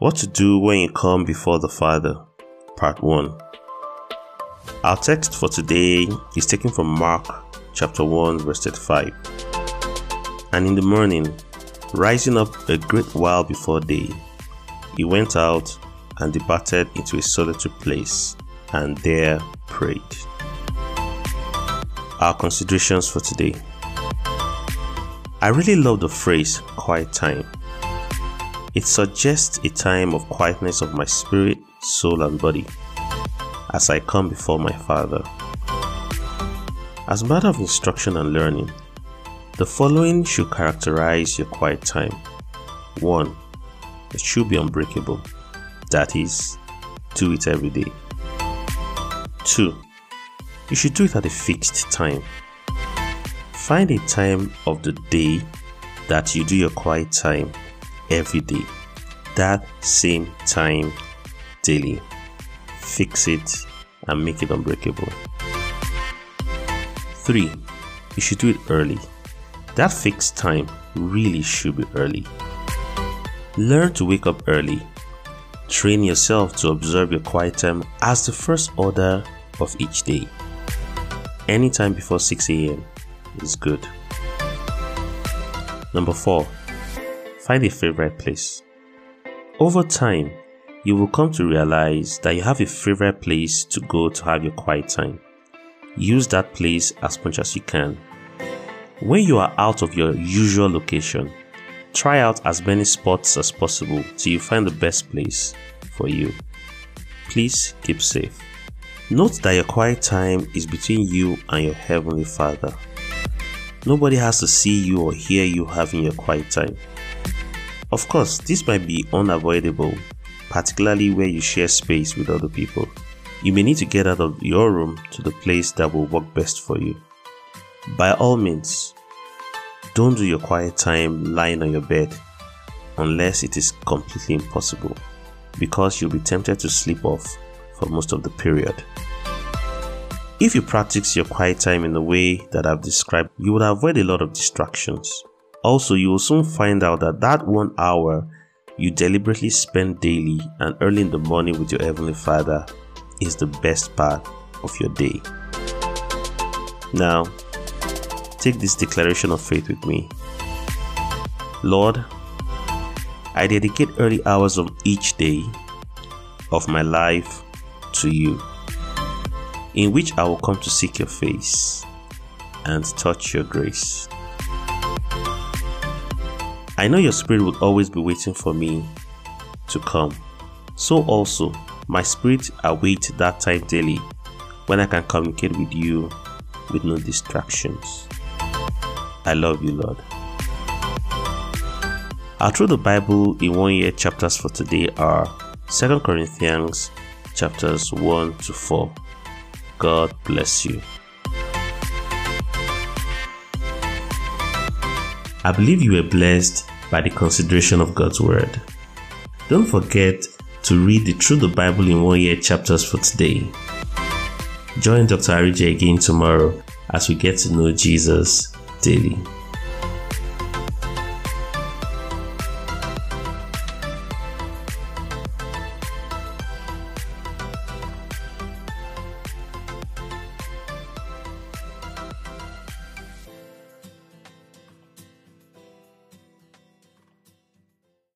What to do when you come before the Father, Part 1. Our text for today is taken from Mark chapter 1, verse 35. And in the morning, rising up a great while before day, he went out and departed into a solitary place, and there prayed. Our considerations for today. I really love the phrase quiet time. It suggests a time of quietness of my spirit, soul, and body as I come before my Father. As a matter of instruction and learning, the following should characterize your quiet time. 1. It should be unbreakable. That is, do it every day. 2. You should do it at a fixed time. Find a time of the day that you do your quiet time every day. That same time daily. Fix it and make it unbreakable. 3. You should do it early. That fixed time really should be early. Learn to wake up early. Train yourself to observe your quiet time as the first order of each day. Anytime before 6 a.m. is good. Number 4. Find a favorite place. Over time, you will come to realize that you have a favorite place to go to have your quiet time. Use that place as much as you can. When you are out of your usual location, try out as many spots as possible till you find the best place for you. Please keep safe. Note that your quiet time is between you and your Heavenly Father. Nobody has to see you or hear you having your quiet time. Of course, this might be unavoidable, particularly where you share space with other people. You may need to get out of your room to the place that will work best for you. By all means, don't do your quiet time lying on your bed unless it is completely impossible because you'll be tempted to sleep off for most of the period. If you practice your quiet time in the way that I've described, you would avoid a lot of distractions. Also, you will soon find out that that one hour you deliberately spend daily and early in the morning with your Heavenly Father is the best part of your day. Now, take this declaration of faith with me. Lord, I dedicate early hours of each day of my life to you, in which I will come to seek your face and touch your grace. I know your spirit will always be waiting for me to come. So also, my spirit awaits that time daily when I can communicate with you with no distractions. I love you, Lord. Our Through the Bible in one year chapters for today are 2 Corinthians chapters 1 to 4. God bless you. I believe you were blessed by the consideration of God's Word. Don't forget to read the Through the Bible in One Year chapters for today. Join Dr. Arije again tomorrow as we get to know Jesus daily.